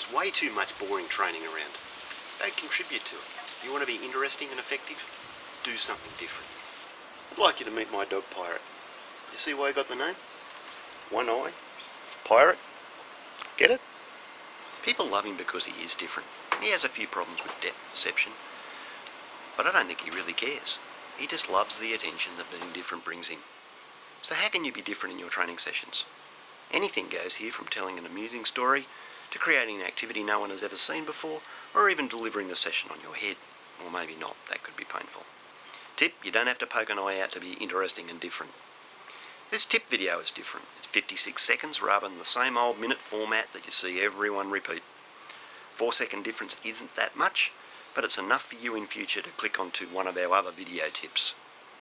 There's way too much boring training around. Don't contribute to it. You want to be interesting and effective? Do something different. I'd like you to meet my dog Pirate. You see why he got the name? One eye. Pirate. Get it? People love him because he is different. He has a few problems with depth perception. But I don't think he really cares. He just loves the attention that being different brings him. So how can you be different in your training sessions? Anything goes here from telling an amusing story to creating an activity no one has ever seen before or even delivering the session on your head. Or maybe not, that could be painful. Tip, you don't have to poke an eye out to be interesting and different. This tip video is different. It's 56 seconds rather than the same old minute format that you see everyone repeat. Four second difference isn't that much, but it's enough for you in future to click onto one of our other video tips.